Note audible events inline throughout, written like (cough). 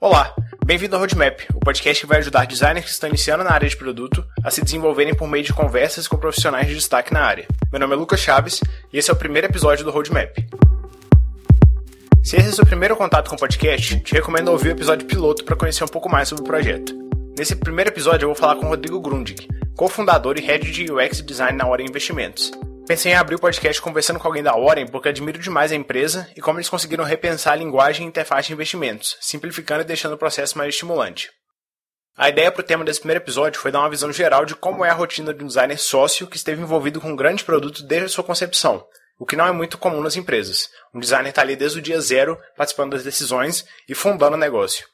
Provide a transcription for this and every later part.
Olá, bem-vindo ao Roadmap, o podcast que vai ajudar designers que estão iniciando na área de produto a se desenvolverem por meio de conversas com profissionais de destaque na área. Meu nome é Lucas Chaves e esse é o primeiro episódio do Roadmap. Se esse é o seu primeiro contato com o podcast, te recomendo ouvir o episódio piloto para conhecer um pouco mais sobre o projeto. Nesse primeiro episódio eu vou falar com Rodrigo Grundig, cofundador e head de UX Design na Hora Investimentos. Pensei em abrir o podcast conversando com alguém da Oren porque admiro demais a empresa e como eles conseguiram repensar a linguagem e interface de investimentos, simplificando e deixando o processo mais estimulante. A ideia para o tema desse primeiro episódio foi dar uma visão geral de como é a rotina de um designer sócio que esteve envolvido com um grande produto desde a sua concepção, o que não é muito comum nas empresas. Um designer está ali desde o dia zero, participando das decisões e fundando o negócio.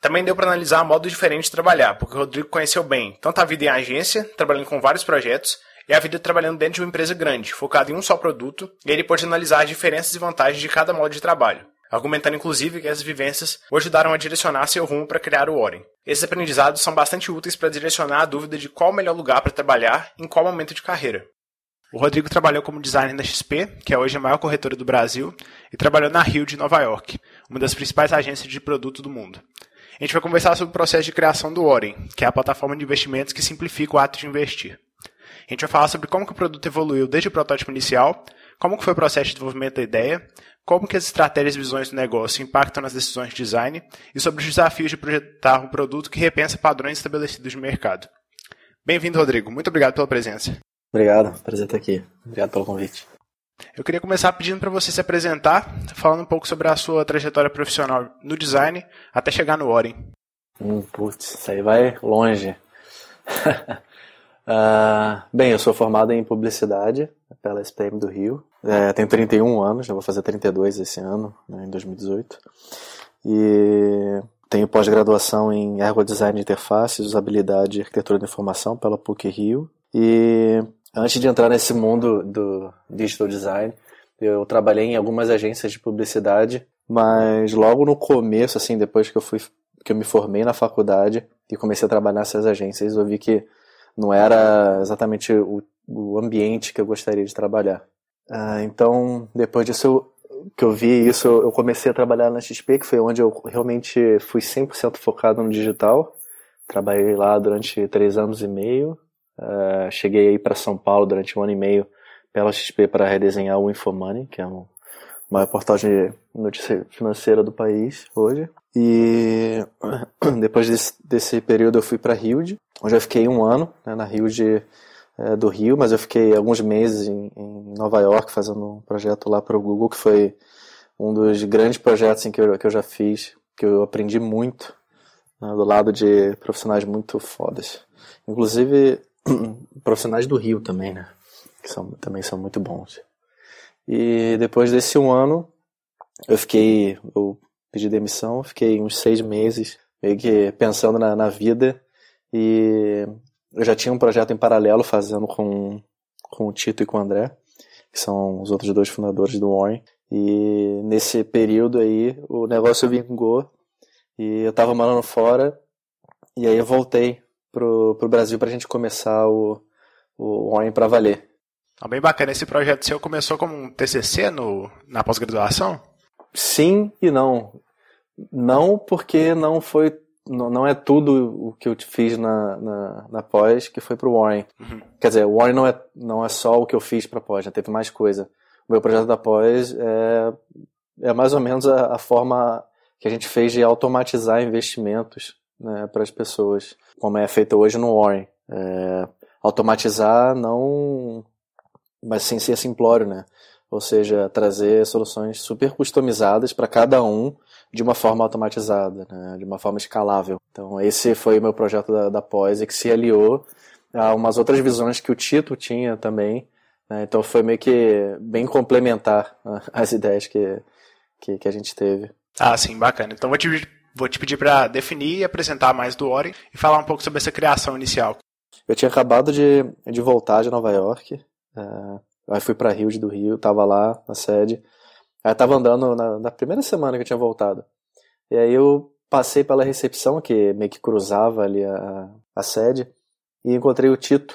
Também deu para analisar um modo diferente de trabalhar, porque o Rodrigo conheceu bem tanto a vida em agência, trabalhando com vários projetos, e a vida trabalhando dentro de uma empresa grande, focada em um só produto, e ele pode analisar as diferenças e vantagens de cada modo de trabalho, argumentando inclusive que essas vivências o ajudaram a direcionar seu rumo para criar o Oren. Esses aprendizados são bastante úteis para direcionar a dúvida de qual o melhor lugar para trabalhar em qual momento de carreira. O Rodrigo trabalhou como designer na XP, que é hoje a maior corretora do Brasil, e trabalhou na Rio de Nova York, uma das principais agências de produto do mundo. A gente vai conversar sobre o processo de criação do Oren, que é a plataforma de investimentos que simplifica o ato de investir. A gente vai falar sobre como que o produto evoluiu desde o protótipo inicial, como que foi o processo de desenvolvimento da ideia, como que as estratégias e visões do negócio impactam nas decisões de design e sobre os desafios de projetar um produto que repensa padrões estabelecidos no mercado. Bem-vindo, Rodrigo. Muito obrigado pela presença. Obrigado, prazer estar aqui. Obrigado pelo convite. Eu queria começar pedindo para você se apresentar, falando um pouco sobre a sua trajetória profissional no design até chegar no Oren. Hum, putz, isso aí vai longe. (laughs) Uh, bem, eu sou formado em publicidade pela SPM do Rio. É, tenho 31 anos, vou fazer 32 esse ano, né, em 2018. E tenho pós-graduação em Ergo Design de Interfaces, Usabilidade e Arquitetura da Informação pela PUC Rio. E antes de entrar nesse mundo do digital design, eu trabalhei em algumas agências de publicidade, mas logo no começo, assim, depois que eu fui que eu me formei na faculdade e comecei a trabalhar nessas agências, eu vi que não era exatamente o, o ambiente que eu gostaria de trabalhar. Uh, então, depois disso eu, que eu vi isso, eu comecei a trabalhar na XP, que foi onde eu realmente fui 100% focado no digital. Trabalhei lá durante três anos e meio. Uh, cheguei aí para São Paulo durante um ano e meio pela XP para redesenhar o Infomoney, que é um portal de notícia financeira do país hoje. E (clears throat) depois desse, desse período eu fui para Rio, onde eu fiquei um ano né, na Rio de, é, do Rio, mas eu fiquei alguns meses em, em Nova York fazendo um projeto lá para o Google, que foi um dos grandes projetos em que eu, que eu já fiz, que eu aprendi muito né, do lado de profissionais muito fodas. Inclusive (clears throat) profissionais do Rio também, né? Que são, também são muito bons. E depois desse um ano, eu fiquei, eu pedi demissão, fiquei uns seis meses meio que pensando na, na vida e eu já tinha um projeto em paralelo fazendo com, com o Tito e com o André, que são os outros dois fundadores do Warren. E nesse período aí o negócio vingou e eu tava morando fora e aí eu voltei pro, pro Brasil pra gente começar o, o Warren pra valer. Ah, bem bacana. Esse projeto seu começou como um TCC no, na pós-graduação? Sim e não. Não porque não foi não, é tudo o que eu fiz na, na, na pós que foi pro Warren. Uhum. Quer dizer, o Warren não é, não é só o que eu fiz pra pós, já teve mais coisa. O meu projeto da pós é, é mais ou menos a, a forma que a gente fez de automatizar investimentos né, para as pessoas, como é feito hoje no Warren. É, automatizar não, mas sem ser simplório, né? Ou seja, trazer soluções super customizadas para cada um de uma forma automatizada, né, de uma forma escalável. Então esse foi o meu projeto da, da Pós, que se aliou a umas outras visões que o Tito tinha também. Né, então foi meio que bem complementar né, (laughs) as ideias que, que, que, a gente teve. Ah, sim, bacana. Então vou te, vou te pedir para definir e apresentar mais do Ori e falar um pouco sobre essa criação inicial. Eu tinha acabado de, de voltar de Nova York, é, aí fui para Rio do Rio, estava lá na sede. Aí tava andando na, na, primeira semana que eu tinha voltado. E aí eu passei pela recepção, que meio que cruzava ali a, a sede, e encontrei o Tito,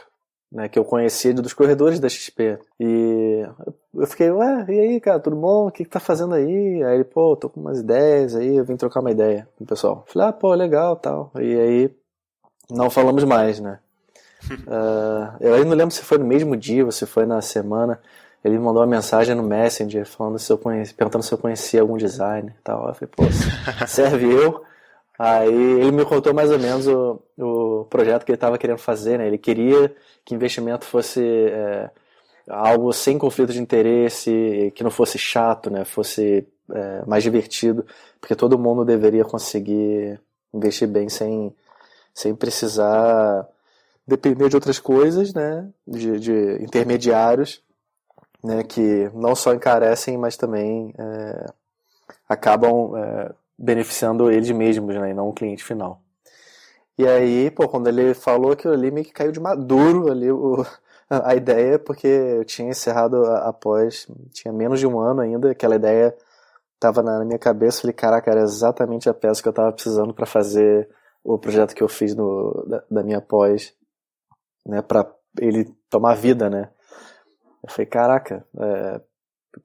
né, que eu conhecia dos corredores da XP. E eu fiquei, ué, e aí, cara, tudo bom? O que, que tá fazendo aí? Aí ele, pô, tô com umas ideias aí, eu vim trocar uma ideia com o pessoal. Falei, ah, pô, legal tal. E aí, não falamos mais, né? Uh, eu aí não lembro se foi no mesmo dia ou se foi na semana. Ele me mandou uma mensagem no Messenger falando se eu conheci, perguntando se eu conhecia algum design e tal. Eu falei, pô, serve eu. Aí ele me contou mais ou menos o, o projeto que ele estava querendo fazer, né? Ele queria que investimento fosse é, algo sem conflito de interesse, que não fosse chato, né? Fosse é, mais divertido, porque todo mundo deveria conseguir investir bem sem, sem precisar depender de outras coisas, né? De, de intermediários, né? Que não só encarecem, mas também é, acabam é, beneficiando eles mesmos, né, e não o cliente final. E aí, pô, quando ele falou aquilo ali, meio que caiu de maduro ali o, a ideia, porque eu tinha encerrado após, tinha menos de um ano ainda, aquela ideia estava na minha cabeça, falei, caraca, era exatamente a peça que eu estava precisando para fazer o projeto que eu fiz no, da, da minha pós, né, para ele tomar vida, né. Eu falei, caraca, é,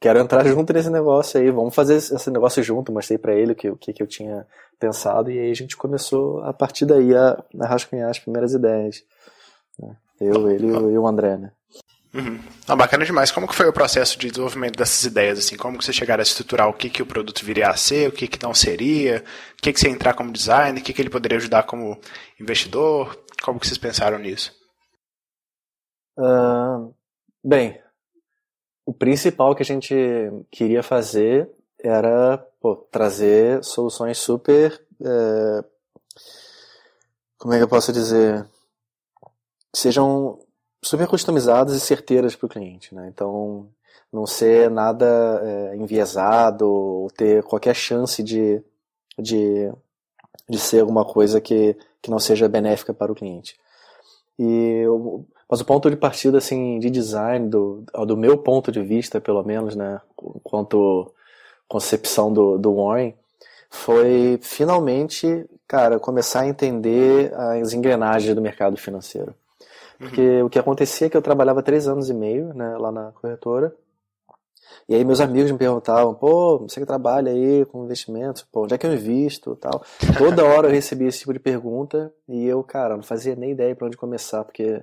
quero entrar (laughs) junto nesse negócio aí, vamos fazer esse negócio junto. Mostrei para ele o que, o que, eu tinha pensado e aí a gente começou a partir daí a, a rascunhar as primeiras ideias. Né? Eu, ele e o André, né? Uhum. Ah, bacana demais. Como que foi o processo de desenvolvimento dessas ideias? Assim, como que você chegaram a estruturar o que, que o produto viria a ser, o que, que não seria, o que, que você entrar como designer, o que, que ele poderia ajudar como investidor? Como que vocês pensaram nisso? Uh, bem, o principal que a gente queria fazer era pô, trazer soluções super. É, como é que eu posso dizer? Sejam super customizadas e certeiras para o cliente. Né? Então, não ser nada é, enviesado ou ter qualquer chance de, de, de ser alguma coisa que, que não seja benéfica para o cliente. E mas o ponto de partida, assim, de design, do, do meu ponto de vista, pelo menos, né, quanto concepção do, do Warren, foi finalmente, cara, começar a entender as engrenagens do mercado financeiro. Porque uhum. o que acontecia é que eu trabalhava três anos e meio, né, lá na corretora, e aí meus amigos me perguntavam, pô, você que trabalha aí com investimentos, pô, onde é que eu invisto tal. Toda hora eu recebia esse tipo de pergunta e eu, cara, não fazia nem ideia para onde começar, porque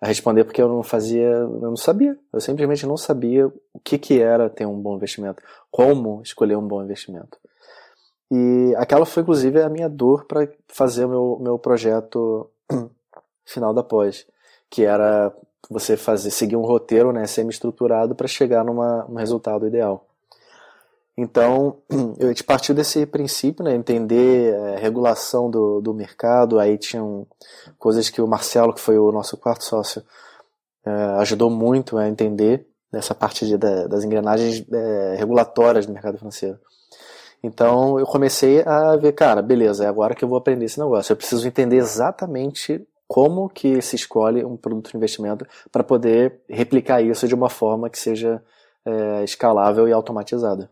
a responder porque eu não fazia, eu não sabia. Eu simplesmente não sabia o que, que era ter um bom investimento, como escolher um bom investimento. E aquela foi inclusive a minha dor para fazer o meu, meu projeto (clears throat) final da pós, que era você fazer seguir um roteiro, né, semi-estruturado para chegar numa um resultado ideal. Então, (clears throat) eu te partiu desse princípio, né, entender a é, regulação do, do mercado, aí tinham coisas que o Marcelo, que foi o nosso quarto sócio, é, ajudou muito a entender nessa parte de, das engrenagens é, regulatórias do mercado financeiro. Então, eu comecei a ver, cara, beleza, é agora que eu vou aprender esse negócio. Eu preciso entender exatamente como que se escolhe um produto de investimento para poder replicar isso de uma forma que seja escalável e automatizada.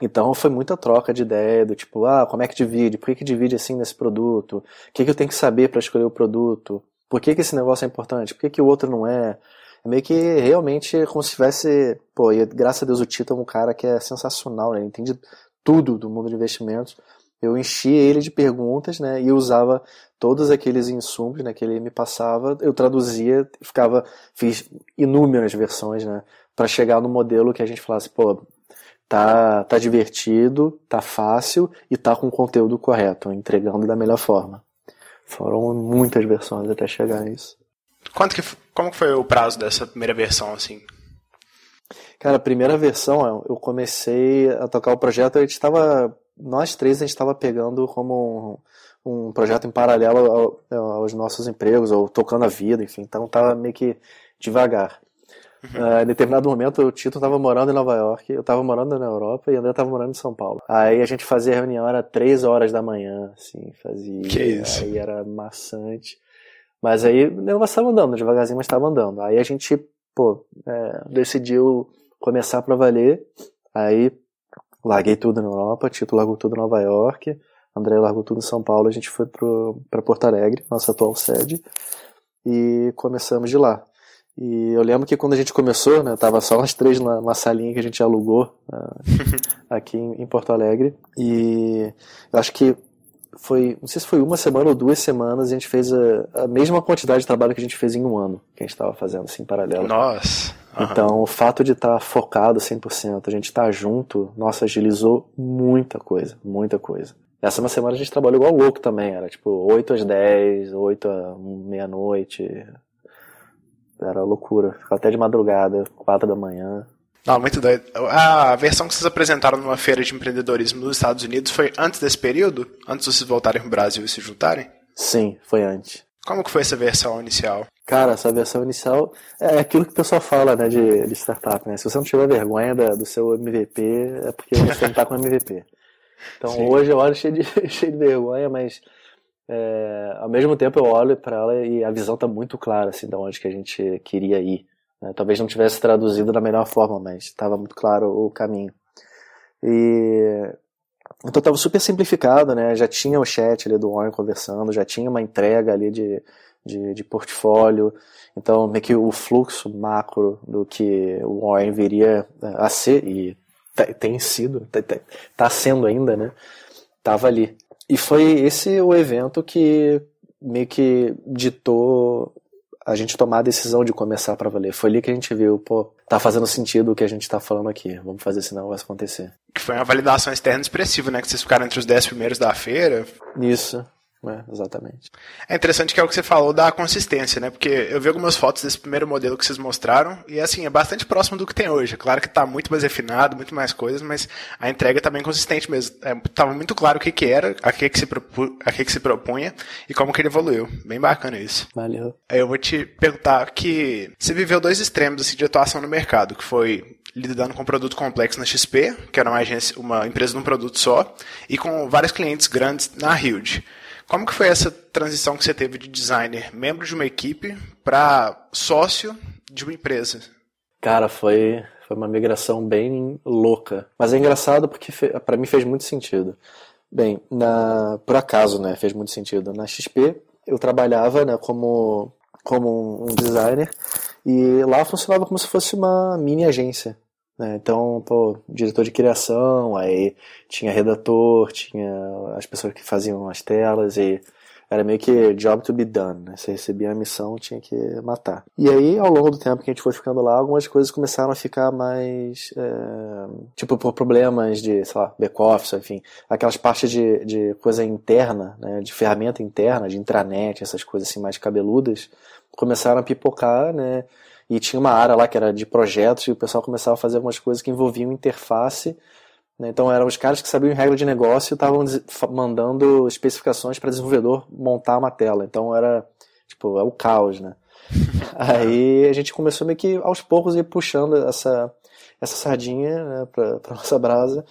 Então foi muita troca de ideia do tipo, ah, como é que divide? Por que, que divide assim nesse produto? O que, que eu tenho que saber para escolher o produto? Por que, que esse negócio é importante? Por que, que o outro não é? É meio que realmente como se tivesse. Pô, e graças a Deus o Tito é um cara que é sensacional, né? Ele entende tudo do mundo de investimentos. Eu enchia ele de perguntas, né? E usava todos aqueles insumos né, que ele me passava, eu traduzia, ficava, fiz inúmeras versões, né? Para chegar no modelo que a gente falasse, pô, tá, tá divertido, tá fácil e tá com o conteúdo correto, entregando da melhor forma. Foram muitas versões até chegar a isso. Quanto que, como foi o prazo dessa primeira versão, assim? Cara, a primeira versão, eu comecei a tocar o projeto, a gente estava, nós três, a gente estava pegando como um, um, projeto em paralelo ao, aos nossos empregos, ou tocando a vida, enfim, então estava meio que devagar. Uh, (laughs) em determinado momento o Tito estava morando em Nova York, eu estava morando na Europa e o André estava morando em São Paulo. Aí a gente fazia reunião, era três horas da manhã, assim, fazia. Que isso? Aí era maçante. Mas aí o negócio estava andando, devagarzinho, mas estava andando. Aí a gente, pô, é, decidiu começar para valer. Aí larguei tudo na Europa, Tito largou tudo em Nova York, André largou tudo em São Paulo, a gente foi para Porto Alegre, nossa atual sede, e começamos de lá. E eu lembro que quando a gente começou, né, tava só nós três numa salinha que a gente alugou uh, (laughs) aqui em, em, Porto Alegre. E eu acho que foi, não sei se foi uma semana ou duas semanas, a gente fez a, a mesma quantidade de trabalho que a gente fez em um ano, que a gente estava fazendo assim em paralelo. Nossa! Uhum. Então, o fato de estar tá focado 100%, a gente estar tá junto, nossa, agilizou muita coisa, muita coisa. Essa uma semana a gente trabalhou igual louco também, era tipo 8 às 10, 8 à meia-noite, era loucura. Ficava até de madrugada, quatro da manhã. Não, muito doido. A versão que vocês apresentaram numa feira de empreendedorismo nos Estados Unidos foi antes desse período? Antes de vocês voltarem pro Brasil e se juntarem? Sim, foi antes. Como que foi essa versão inicial? Cara, essa versão inicial é aquilo que o pessoal fala, né, de, de startup, né? Se você não tiver vergonha da, do seu MVP, é porque você não tá com MVP. Então (laughs) Sim. hoje eu olho cheio de, (laughs) cheio de vergonha, mas é, ao mesmo tempo eu olho para ela e a visão está muito clara assim, de onde que a gente queria ir. Né? Talvez não tivesse traduzido da melhor forma, mas estava muito claro o caminho. E então estava super simplificado, né? Já tinha o chat ali do Warren conversando, já tinha uma entrega ali de, de, de portfólio. Então meio que o fluxo macro do que o Warren viria a ser e tem sido, está sendo ainda, né? Tava ali. E foi esse o evento que meio que ditou a gente tomar a decisão de começar para valer. Foi ali que a gente viu, pô, tá fazendo sentido o que a gente tá falando aqui. Vamos fazer, senão vai acontecer. Que foi uma validação externa expressiva, né? Que vocês ficaram entre os 10 primeiros da feira. Isso. É, exatamente. É interessante que é o que você falou da consistência, né? Porque eu vi algumas fotos desse primeiro modelo que vocês mostraram e assim, é bastante próximo do que tem hoje. Claro que está muito mais refinado, muito mais coisas, mas a entrega está bem consistente mesmo. É, muito claro o que, que era, a que, que, se propu, a que, que se propunha e como que ele evoluiu. Bem bacana isso. Valeu. Eu vou te perguntar que você viveu dois extremos assim, de atuação no mercado, que foi lidando com um produto complexo na XP, que era uma agência, uma empresa de um produto só, e com vários clientes grandes na Huge. Como que foi essa transição que você teve de designer, membro de uma equipe, para sócio de uma empresa? Cara, foi, foi uma migração bem louca. Mas é engraçado porque para mim fez muito sentido. Bem, na, por acaso, né, fez muito sentido. Na XP eu trabalhava né, como, como um designer e lá funcionava como se fosse uma mini agência. Né? Então, pô, diretor de criação, aí tinha redator, tinha as pessoas que faziam as telas e era meio que job to be done, né? Você recebia a missão, tinha que matar. E aí, ao longo do tempo que a gente foi ficando lá, algumas coisas começaram a ficar mais, é, tipo, por problemas de, sei lá, back-office, enfim, aquelas partes de, de coisa interna, né? De ferramenta interna, de intranet, essas coisas assim mais cabeludas, começaram a pipocar, né? E tinha uma área lá que era de projetos e o pessoal começava a fazer algumas coisas que envolviam interface. Né? Então eram os caras que sabiam regra de negócio e estavam mandando especificações para desenvolvedor montar uma tela. Então era tipo é o caos, né? (laughs) Aí a gente começou meio que aos poucos ir puxando essa essa sardinha né, para (laughs) nossa brasa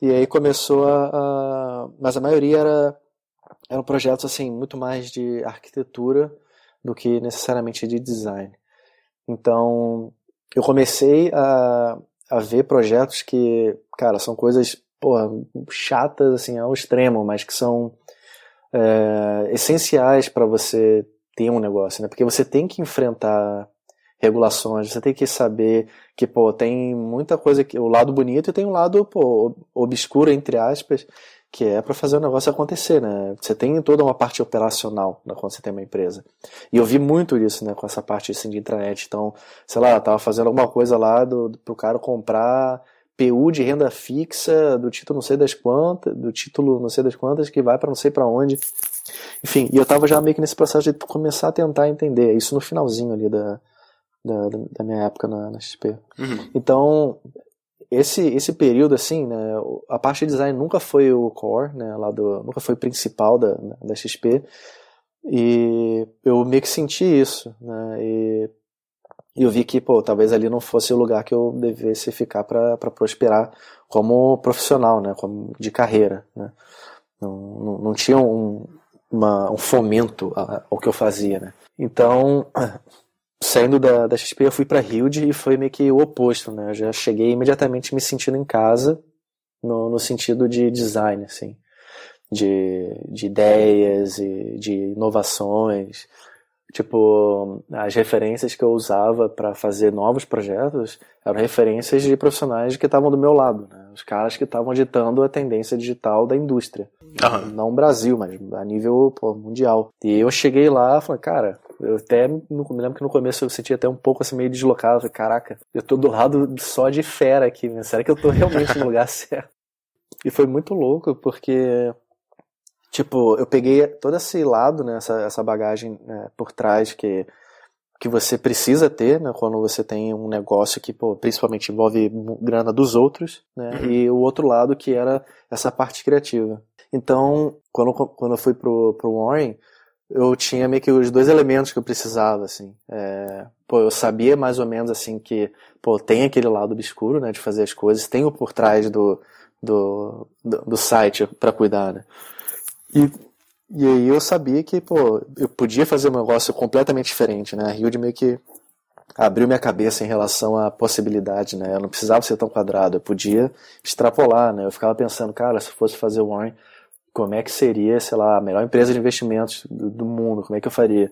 e aí começou a, a, mas a maioria era eram projetos assim muito mais de arquitetura do que necessariamente de design. Então, eu comecei a, a ver projetos que, cara, são coisas porra, chatas assim ao extremo, mas que são é, essenciais para você ter um negócio, né? Porque você tem que enfrentar regulações, você tem que saber que, pô, tem muita coisa que o lado bonito e tem um lado, pô, obscuro entre aspas, que é para fazer o negócio acontecer, né? Você tem toda uma parte operacional né, quando você tem uma empresa. E eu vi muito isso, né, com essa parte assim, de intranet. Então, sei lá, tava fazendo alguma coisa lá do, do pro cara comprar PU de renda fixa do título não sei das quantas, do título não sei das quantas que vai para não sei para onde. Enfim, e eu tava já meio que nesse processo de começar a tentar entender isso no finalzinho ali da, da, da minha época na, na XP. Uhum. Então, esse esse período assim, né, a parte de design nunca foi o core, né, lá do, nunca foi o principal da, da XP. E eu meio que senti isso, né, e, e eu vi que, pô, talvez ali não fosse o lugar que eu devesse ficar para prosperar como profissional, né, como de carreira, né. Não, não, não tinha um, uma, um fomento ao que eu fazia, né. Então, saindo da, da XP, eu fui para Hilde e foi meio que o oposto, né? Eu já cheguei imediatamente me sentindo em casa, no, no sentido de design, assim, de, de ideias e de inovações. tipo, as referências que eu usava para fazer novos projetos eram referências de profissionais que estavam do meu lado, né? Os caras que estavam ditando a tendência digital da indústria. Uhum. Não Brasil, mas a nível pô, mundial. E eu cheguei lá e falei, cara, eu até me lembro que no começo eu sentia até um pouco assim meio deslocado. Falei, caraca, eu tô do lado só de fera aqui, né? Será que eu tô realmente no (laughs) lugar certo? E foi muito louco, porque tipo, eu peguei todo esse lado, né, essa, essa bagagem né, por trás que, que você precisa ter, né, quando você tem um negócio que, pô, principalmente envolve grana dos outros, né, uhum. e o outro lado que era essa parte criativa. Então, quando, quando eu fui pro, pro Warren, eu tinha meio que os dois elementos que eu precisava, assim. É, pô, eu sabia mais ou menos, assim, que, pô, tem aquele lado obscuro, né, de fazer as coisas, tem o por trás do, do, do, do site para cuidar, né. E, e aí eu sabia que, pô, eu podia fazer um negócio completamente diferente, né, a Hilde meio que abriu minha cabeça em relação à possibilidade, né, eu não precisava ser tão quadrado, eu podia extrapolar, né, eu ficava pensando, cara, se eu fosse fazer o Warren como é que seria, sei lá, a melhor empresa de investimentos do, do mundo, como é que eu faria?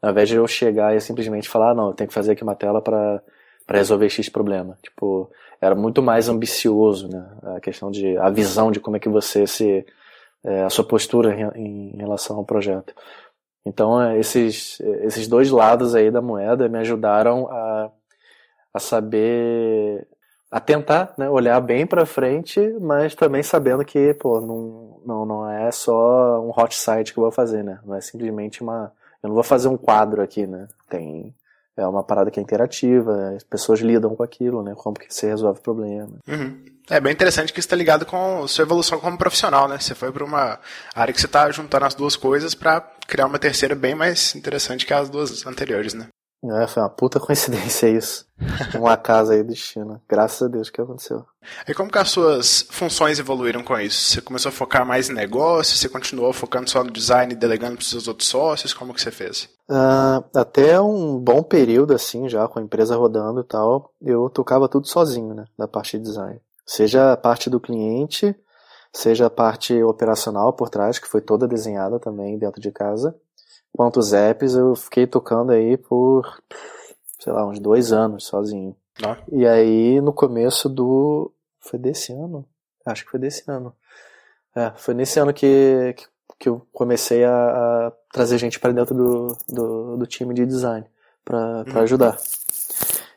Ao invés de eu chegar e simplesmente falar, ah, não, eu tenho que fazer aqui uma tela para resolver X problema. Tipo, era muito mais ambicioso, né? A questão de, a visão de como é que você se, é, a sua postura em, em relação ao projeto. Então, é, esses, esses dois lados aí da moeda me ajudaram a, a saber a tentar né, olhar bem para frente, mas também sabendo que pô, não, não, não é só um hot site que eu vou fazer, né? Não é simplesmente uma. Eu não vou fazer um quadro aqui, né? Tem. É uma parada que é interativa, as pessoas lidam com aquilo, né? Como que você resolve o problema. Uhum. É bem interessante que isso está ligado com a sua evolução como profissional, né? Você foi para uma área que você está juntando as duas coisas para criar uma terceira bem mais interessante que as duas anteriores, né? É, foi uma puta (laughs) coincidência isso. Uma casa aí do destino. Graças a Deus que aconteceu. E como que as suas funções evoluíram com isso? Você começou a focar mais em negócio? Você continuou focando só no design e delegando para os seus outros sócios? Como que você fez? Uh, até um bom período, assim, já com a empresa rodando e tal, eu tocava tudo sozinho, né? Da parte de design. Seja a parte do cliente, seja a parte operacional por trás, que foi toda desenhada também dentro de casa quantos apps eu fiquei tocando aí por, sei lá, uns dois anos sozinho. Ah. E aí, no começo do. Foi desse ano? Acho que foi desse ano. É, foi nesse ano que, que eu comecei a, a trazer gente para dentro do, do, do, time de design para uhum. ajudar.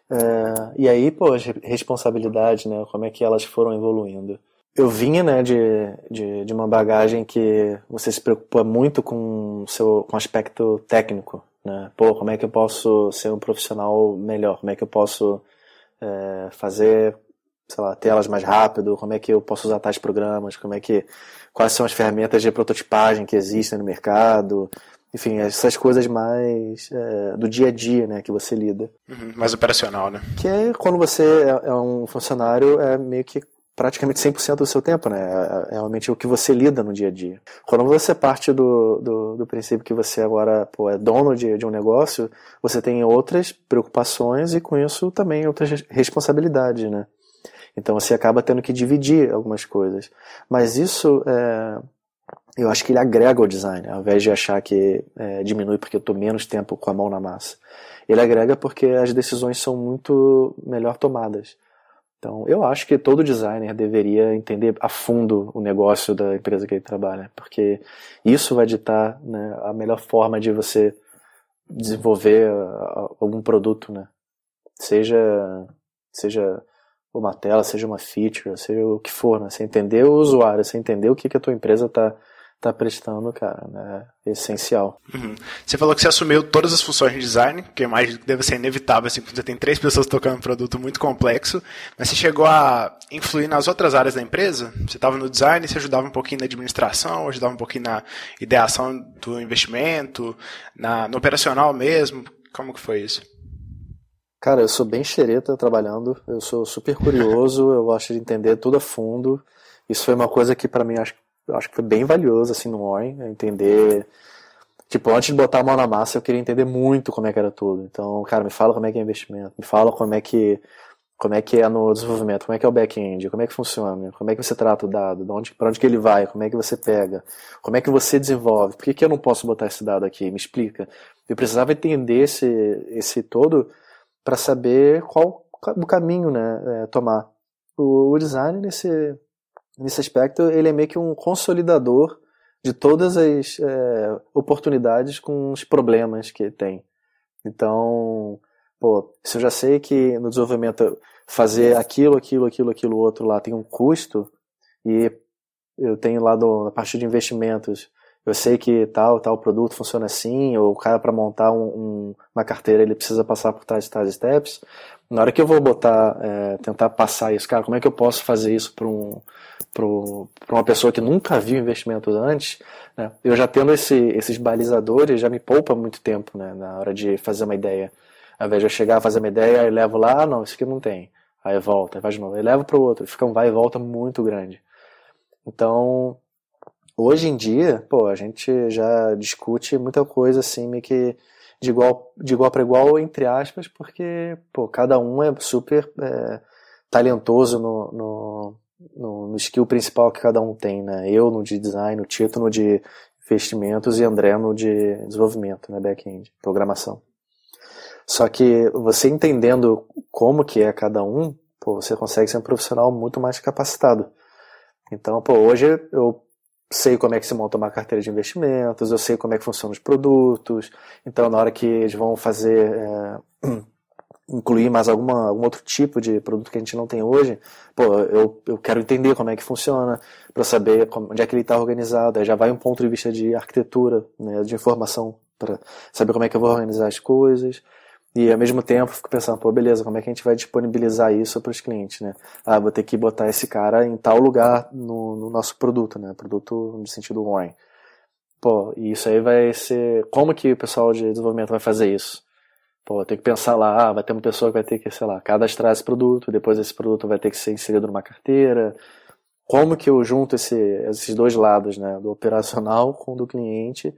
É, e aí, pô, as responsabilidades, né? Como é que elas foram evoluindo eu vinha né, de, de, de, uma bagagem que você se preocupa muito com o seu com aspecto técnico. Né? Pô, como é que eu posso ser um profissional melhor? Como é que eu posso é, fazer, sei lá, telas mais rápido? Como é que eu posso usar tais programas? Como é que, quais são as ferramentas de prototipagem que existem no mercado? Enfim, essas coisas mais é, do dia a dia, né, que você lida. Uhum, mais operacional, né? Que é quando você é, é um funcionário, é meio que praticamente 100% do seu tempo, né? É, é realmente o que você lida no dia a dia. Quando você parte do, do, do princípio que você agora pô, é dono de, de um negócio, você tem outras preocupações e com isso também outras responsabilidades, né? Então você acaba tendo que dividir algumas coisas. Mas isso, é, eu acho que ele agrega ao design, ao invés de achar que é, diminui porque eu estou menos tempo com a mão na massa. Ele agrega porque as decisões são muito melhor tomadas. Então, eu acho que todo designer deveria entender a fundo o negócio da empresa que ele trabalha, porque isso vai ditar né, a melhor forma de você desenvolver algum produto, né? Seja, seja uma tela, seja uma feature, seja o que for, né? Você entender o usuário, você entender o que, que a tua empresa está tá prestando, cara, né? É essencial. Uhum. Você falou que você assumiu todas as funções de design, que eu imagino que deve ser inevitável, assim, quando você tem três pessoas tocando um produto muito complexo, mas você chegou a influir nas outras áreas da empresa? Você estava no design, você ajudava um pouquinho na administração, ajudava um pouquinho na ideação do investimento, na, no operacional mesmo? Como que foi isso? Cara, eu sou bem xereta trabalhando, eu sou super curioso, eu gosto de entender tudo a fundo. Isso foi uma coisa que para mim acho eu acho que foi bem valioso, assim, no Warren, entender... Tipo, antes de botar a mão na massa, eu queria entender muito como é que era tudo. Então, cara, me fala como é que é investimento, me fala como é que como é que é no desenvolvimento, como é que é o back-end, como é que funciona, como é que você trata o dado, de onde, para onde que ele vai, como é que você pega, como é que você desenvolve, por que, que eu não posso botar esse dado aqui, me explica. Eu precisava entender esse, esse todo para saber qual o caminho né, é, tomar. O, o design, nesse, nesse aspecto, ele é meio que um consolidador de todas as é, oportunidades com os problemas que tem. Então, pô, se eu já sei que no desenvolvimento fazer aquilo, aquilo, aquilo, aquilo outro lá tem um custo e eu tenho lá do, na parte de investimentos, eu sei que tal, tal produto funciona assim, ou o cara para montar um, um, uma carteira ele precisa passar por tais tais steps. Na hora que eu vou botar, é, tentar passar isso, cara, como é que eu posso fazer isso para um, uma pessoa que nunca viu investimentos antes? Né? Eu já tendo esse, esses balizadores já me poupa muito tempo né, na hora de fazer uma ideia. Ao invés de eu chegar, fazer uma ideia e levo lá, ah, não, isso aqui não tem. Aí volta, aí vai de novo, aí leva para o outro, fica um vai e volta muito grande. Então, hoje em dia, pô, a gente já discute muita coisa assim, meio que de igual, de igual para igual, entre aspas, porque, pô, cada um é super é, talentoso no, no, no, no, skill principal que cada um tem, né? Eu no de design, o Tito no de investimentos e André no de desenvolvimento, né? Back-end, programação. Só que você entendendo como que é cada um, pô, você consegue ser um profissional muito mais capacitado. Então, pô, hoje eu sei como é que se monta uma carteira de investimentos, eu sei como é que funcionam os produtos. Então, na hora que eles vão fazer é, (clears throat) incluir mais alguma, algum outro tipo de produto que a gente não tem hoje, pô, eu, eu quero entender como é que funciona, para saber como, onde é que ele está organizado. Aí já vai um ponto de vista de arquitetura, né, de informação, para saber como é que eu vou organizar as coisas. E ao mesmo tempo fico pensando, pô, beleza, como é que a gente vai disponibilizar isso para os clientes, né? Ah, vou ter que botar esse cara em tal lugar no, no nosso produto, né? Produto no sentido wine. Pô, e isso aí vai ser. Como que o pessoal de desenvolvimento vai fazer isso? Pô, tem que pensar lá, ah, vai ter uma pessoa que vai ter que, sei lá, cadastrar esse produto, depois esse produto vai ter que ser inserido numa carteira. Como que eu junto esse, esses dois lados, né? Do operacional (laughs) com o do cliente.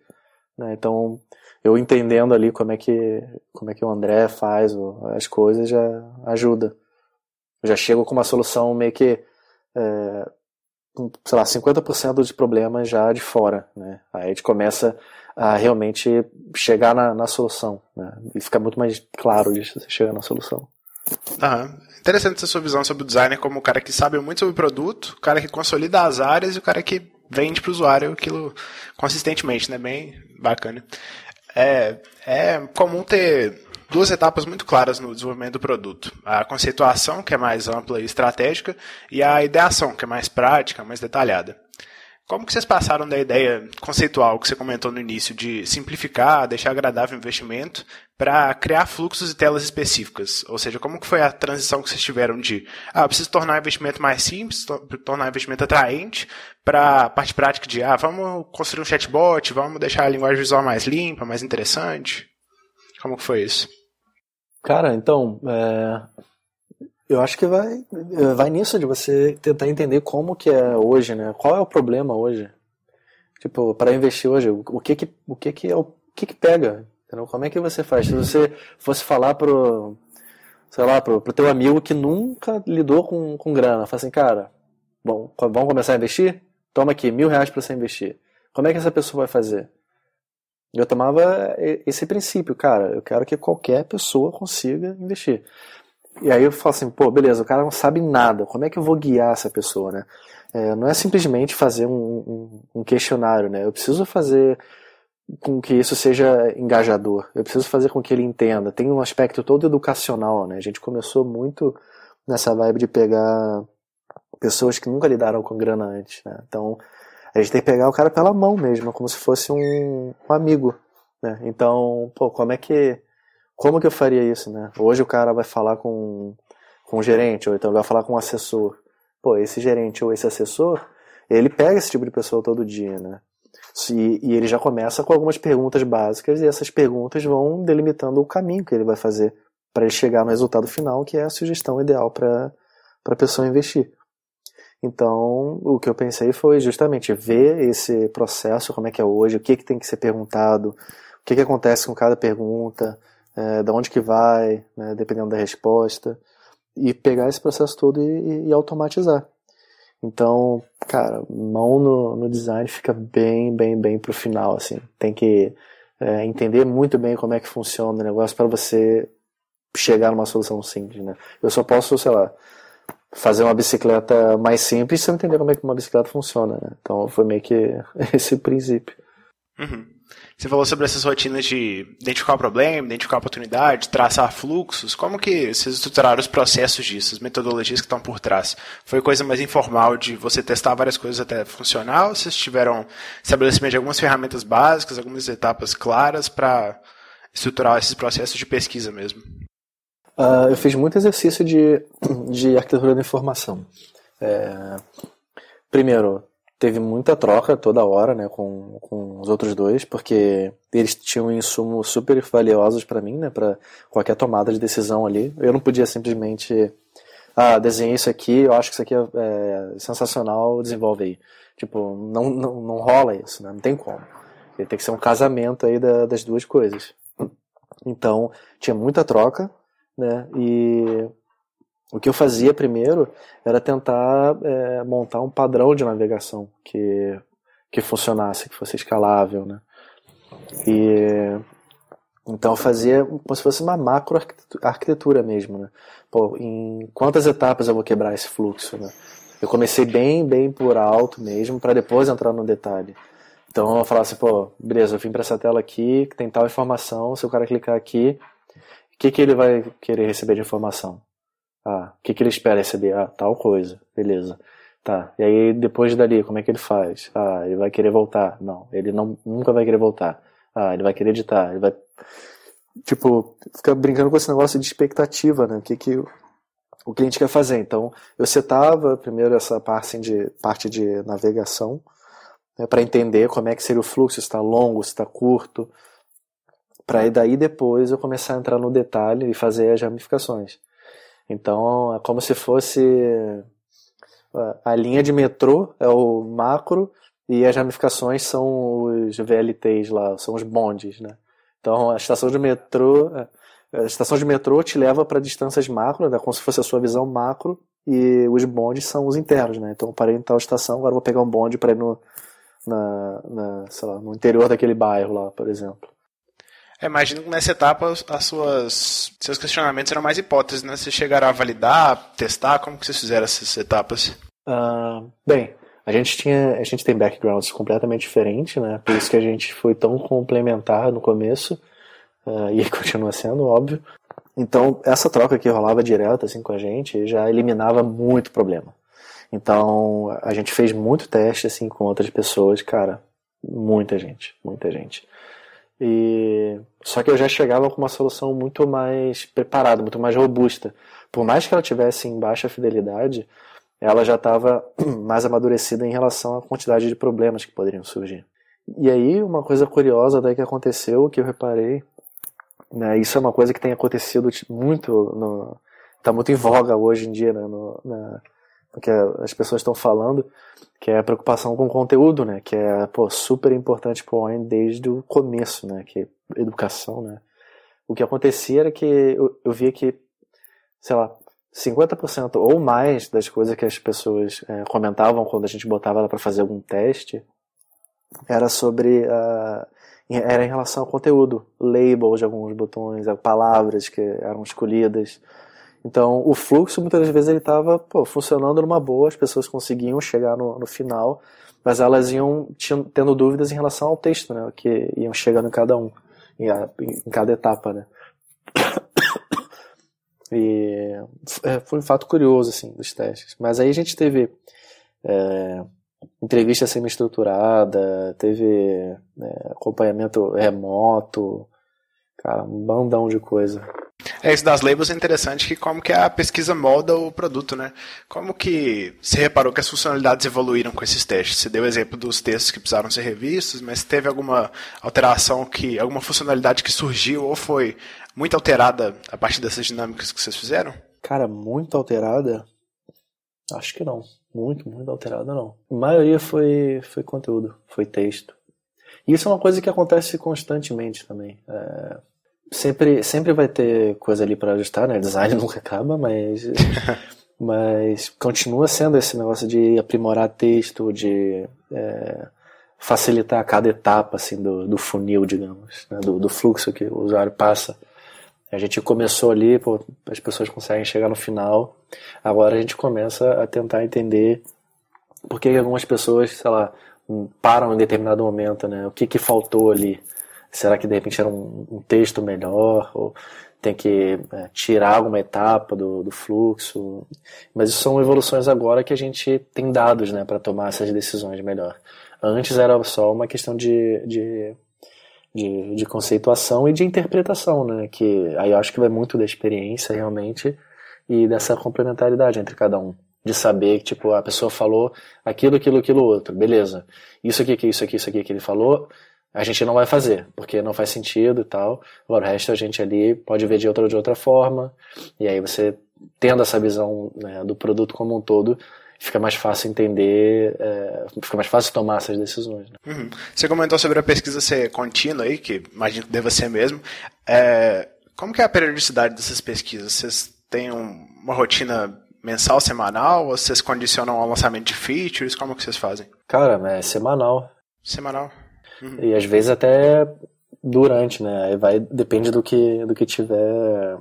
Né? Então, eu entendendo ali como é que como é que o André faz as coisas já ajuda. Eu já chego com uma solução meio que é, sei lá, 50% dos problemas já de fora, né? Aí a gente começa a realmente chegar na, na solução, né? E fica muito mais claro isso, você chegar na solução. Interessante essa sua visão sobre o designer como o cara que sabe muito sobre o produto, o cara que consolida as áreas e o cara que vende para o usuário aquilo consistentemente, né? Bem bacana. É, é comum ter duas etapas muito claras no desenvolvimento do produto: a conceituação, que é mais ampla e estratégica, e a ideação, que é mais prática, mais detalhada. Como que vocês passaram da ideia conceitual que você comentou no início de simplificar, deixar agradável o investimento, para criar fluxos e telas específicas? Ou seja, como que foi a transição que vocês tiveram de, ah, preciso tornar o investimento mais simples, tornar o investimento atraente, para a parte prática de, ah, vamos construir um chatbot, vamos deixar a linguagem visual mais limpa, mais interessante? Como que foi isso? Cara, então, é, eu acho que vai, vai nisso de você tentar entender como que é hoje, né? Qual é o problema hoje? Tipo, para investir hoje, o que que, o que que é o que que pega? Entendeu? Como é que você faz? Se você fosse falar pro, sei lá, pro, pro teu amigo que nunca lidou com, com grana, fala assim, cara, bom, vamos começar a investir? Toma aqui, mil reais para você investir. Como é que essa pessoa vai fazer? Eu tomava esse princípio, cara, eu quero que qualquer pessoa consiga investir. E aí eu falo assim, pô, beleza, o cara não sabe nada, como é que eu vou guiar essa pessoa, né? É, não é simplesmente fazer um, um, um, questionário, né? Eu preciso fazer com que isso seja engajador, eu preciso fazer com que ele entenda. Tem um aspecto todo educacional, né? A gente começou muito nessa vibe de pegar pessoas que nunca lidaram com grana antes, né? Então, a gente tem que pegar o cara pela mão mesmo, como se fosse um, um amigo, né? Então, pô, como é que como que eu faria isso, né? Hoje o cara vai falar com, com o gerente, ou então vai falar com o assessor. Pô, esse gerente ou esse assessor, ele pega esse tipo de pessoa todo dia, né? E, e ele já começa com algumas perguntas básicas e essas perguntas vão delimitando o caminho que ele vai fazer para ele chegar no resultado final, que é a sugestão ideal para a pessoa investir. Então, o que eu pensei foi justamente ver esse processo, como é que é hoje, o que, que tem que ser perguntado, o que, que acontece com cada pergunta, é, da onde que vai, né, dependendo da resposta. e pegar esse processo todo e, e automatizar. Então, cara, mão no, no, design fica bem, bem, bem pro final, assim. Tem que é, entender muito bem como é que funciona o negócio para você chegar numa solução simples, né? Eu só posso, sei lá, fazer uma bicicleta mais simples sem entender como é que uma bicicleta funciona, né? Então foi meio que (laughs) esse princípio. Uhum. Você falou sobre essas rotinas de identificar o problema, identificar a oportunidade, traçar fluxos. Como que vocês estruturaram os processos disso, as metodologias que estão por trás? Foi coisa mais informal de você testar várias coisas até funcionar ou vocês tiveram estabelecimento de algumas ferramentas básicas, algumas etapas claras para estruturar esses processos de pesquisa mesmo? Uh, eu fiz muito exercício de, de arquitetura da informação. É, primeiro, teve muita troca toda hora né, com, com os outros dois, porque eles tinham insumos super valiosos para mim, né, para qualquer tomada de decisão ali. Eu não podia simplesmente, ah, desenhei isso aqui, eu acho que isso aqui é, é sensacional, desenvolve aí. Tipo, não, não, não rola isso, né, não tem como. Tem que ser um casamento aí da, das duas coisas. Então, tinha muita troca, né? E o que eu fazia primeiro era tentar é, montar um padrão de navegação que, que funcionasse, que fosse escalável, né? E então eu fazia como se fosse uma macro arquitetura mesmo, né? Pô, em quantas etapas eu vou quebrar esse fluxo, né? Eu comecei bem, bem por alto mesmo, para depois entrar no detalhe. Então eu falava assim, pô, beleza, eu vim para essa tela aqui, que tem tal informação, se o cara clicar aqui, o que, que ele vai querer receber de informação? Ah, o que, que ele espera receber? Ah, tal coisa. Beleza. Tá. E aí, depois dali, como é que ele faz? Ah, ele vai querer voltar. Não, ele não, nunca vai querer voltar. Ah, ele vai querer editar. Ele vai. Tipo, fica brincando com esse negócio de expectativa, né? O que, que o cliente quer fazer. Então, eu setava primeiro essa parte de, parte de navegação, né, para entender como é que seria o fluxo, se está longo, se está curto, para daí depois eu começar a entrar no detalhe e fazer as ramificações. Então é como se fosse a linha de metrô é o macro e as ramificações são os VLTs lá, são os bondes, né? Então a estação de metrô, a estação de metrô te leva para distâncias macro, né? como se fosse a sua visão macro, e os bondes são os internos, né? Então eu parei em tal estação, agora vou pegar um bonde para ir no, na, na, lá, no interior daquele bairro lá, por exemplo. É, imagino que nessa etapa as suas seus questionamentos eram mais hipóteses, né? Vocês chegaram a validar, testar, como que vocês fizeram essas etapas? Uh, bem, a gente tinha, a gente tem backgrounds completamente diferentes, né? Por isso que a gente foi tão complementar no começo uh, e (laughs) continua sendo óbvio. Então essa troca que rolava direto assim com a gente já eliminava muito problema. Então a gente fez muito teste assim com outras pessoas, cara, muita gente, muita gente. E só que eu já chegava com uma solução muito mais preparada, muito mais robusta. Por mais que ela tivesse em baixa fidelidade, ela já estava (clears throat) mais amadurecida em relação à quantidade de problemas que poderiam surgir. E aí uma coisa curiosa daí que aconteceu, que eu reparei, né, isso é uma coisa que tem acontecido muito, no, tá muito em voga hoje em dia, né, no, na, que as pessoas estão falando, que é a preocupação com o conteúdo, né? Que é pô, super importante para o online desde o começo, né? Que é educação, né? O que acontecia era que eu, eu via que, sei lá, 50% ou mais das coisas que as pessoas é, comentavam quando a gente botava ela para fazer algum teste era sobre uh, era em relação ao conteúdo, labels de alguns botões, palavras que eram escolhidas, então, o fluxo muitas vezes ele estava funcionando numa boa, as pessoas conseguiam chegar no, no final, mas elas iam tendo dúvidas em relação ao texto, né, que iam chegando em cada um, em, em cada etapa, né. (coughs) E é, foi um fato curioso, assim, dos testes. Mas aí a gente teve é, entrevista semi-estruturada, teve é, acompanhamento remoto, cara, um bandão de coisa. É, isso das labels é interessante, que como que a pesquisa molda o produto, né? Como que você reparou que as funcionalidades evoluíram com esses testes? Você deu exemplo dos textos que precisaram ser revistos, mas teve alguma alteração, que alguma funcionalidade que surgiu ou foi muito alterada a partir dessas dinâmicas que vocês fizeram? Cara, muito alterada? Acho que não. Muito, muito alterada não. A maioria foi, foi conteúdo, foi texto. E isso é uma coisa que acontece constantemente também. É sempre, sempre vai ter coisa ali para ajustar, né? Design (laughs) nunca acaba, mas (laughs) mas continua sendo esse negócio de aprimorar texto, de é, facilitar cada etapa assim do, do funil, digamos, né? do, do, fluxo que o usuário passa. A gente começou ali, pô, as pessoas conseguem chegar no final. Agora a gente começa a tentar entender por que algumas pessoas, sei lá, param em determinado momento, né? O que, que faltou ali? Será que de repente era um, um texto melhor? Ou tem que é, tirar alguma etapa do, do, fluxo? Mas isso são evoluções agora que a gente tem dados né, para tomar essas decisões melhor. Antes era só uma questão de, de, de, de conceituação e de interpretação, né? Que aí eu acho que vai muito da experiência realmente e dessa complementaridade entre cada um de saber que, tipo, a pessoa falou aquilo, aquilo, aquilo outro, beleza. Isso aqui, isso aqui, isso aqui que ele falou, a gente não vai fazer, porque não faz sentido e tal. Agora, o resto a gente ali pode ver de outra de outra forma, e aí você, tendo essa visão né, do produto como um todo, fica mais fácil entender, é, fica mais fácil tomar essas decisões. Né? Uhum. Você comentou sobre a pesquisa ser contínua aí, que imagino que deva ser mesmo. É, como que é a periodicidade dessas pesquisas? Vocês têm um, uma rotina mensal, semanal? Ou vocês condicionam ao lançamento de features? Como que vocês fazem? Cara, é semanal. Semanal. Uhum. E às vezes até durante, né? Aí vai, depende do que, do que tiver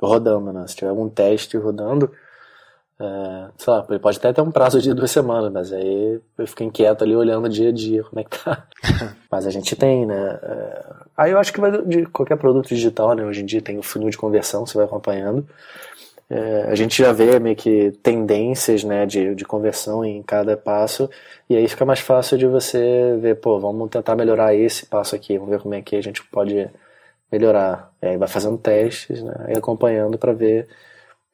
rodando, né? Se tiver algum teste rodando, é, sei lá, pode até ter um prazo de duas semanas, mas aí eu fico inquieto ali olhando dia a dia como é que tá. (laughs) mas a gente tem, né? É, aí eu acho que vai de qualquer produto digital, né? Hoje em dia tem o funil de conversão, você vai acompanhando. É, a gente já vê meio que tendências né, de, de conversão em cada passo, e aí fica mais fácil de você ver, pô, vamos tentar melhorar esse passo aqui, vamos ver como é que a gente pode melhorar. E aí vai fazendo testes né, e acompanhando para ver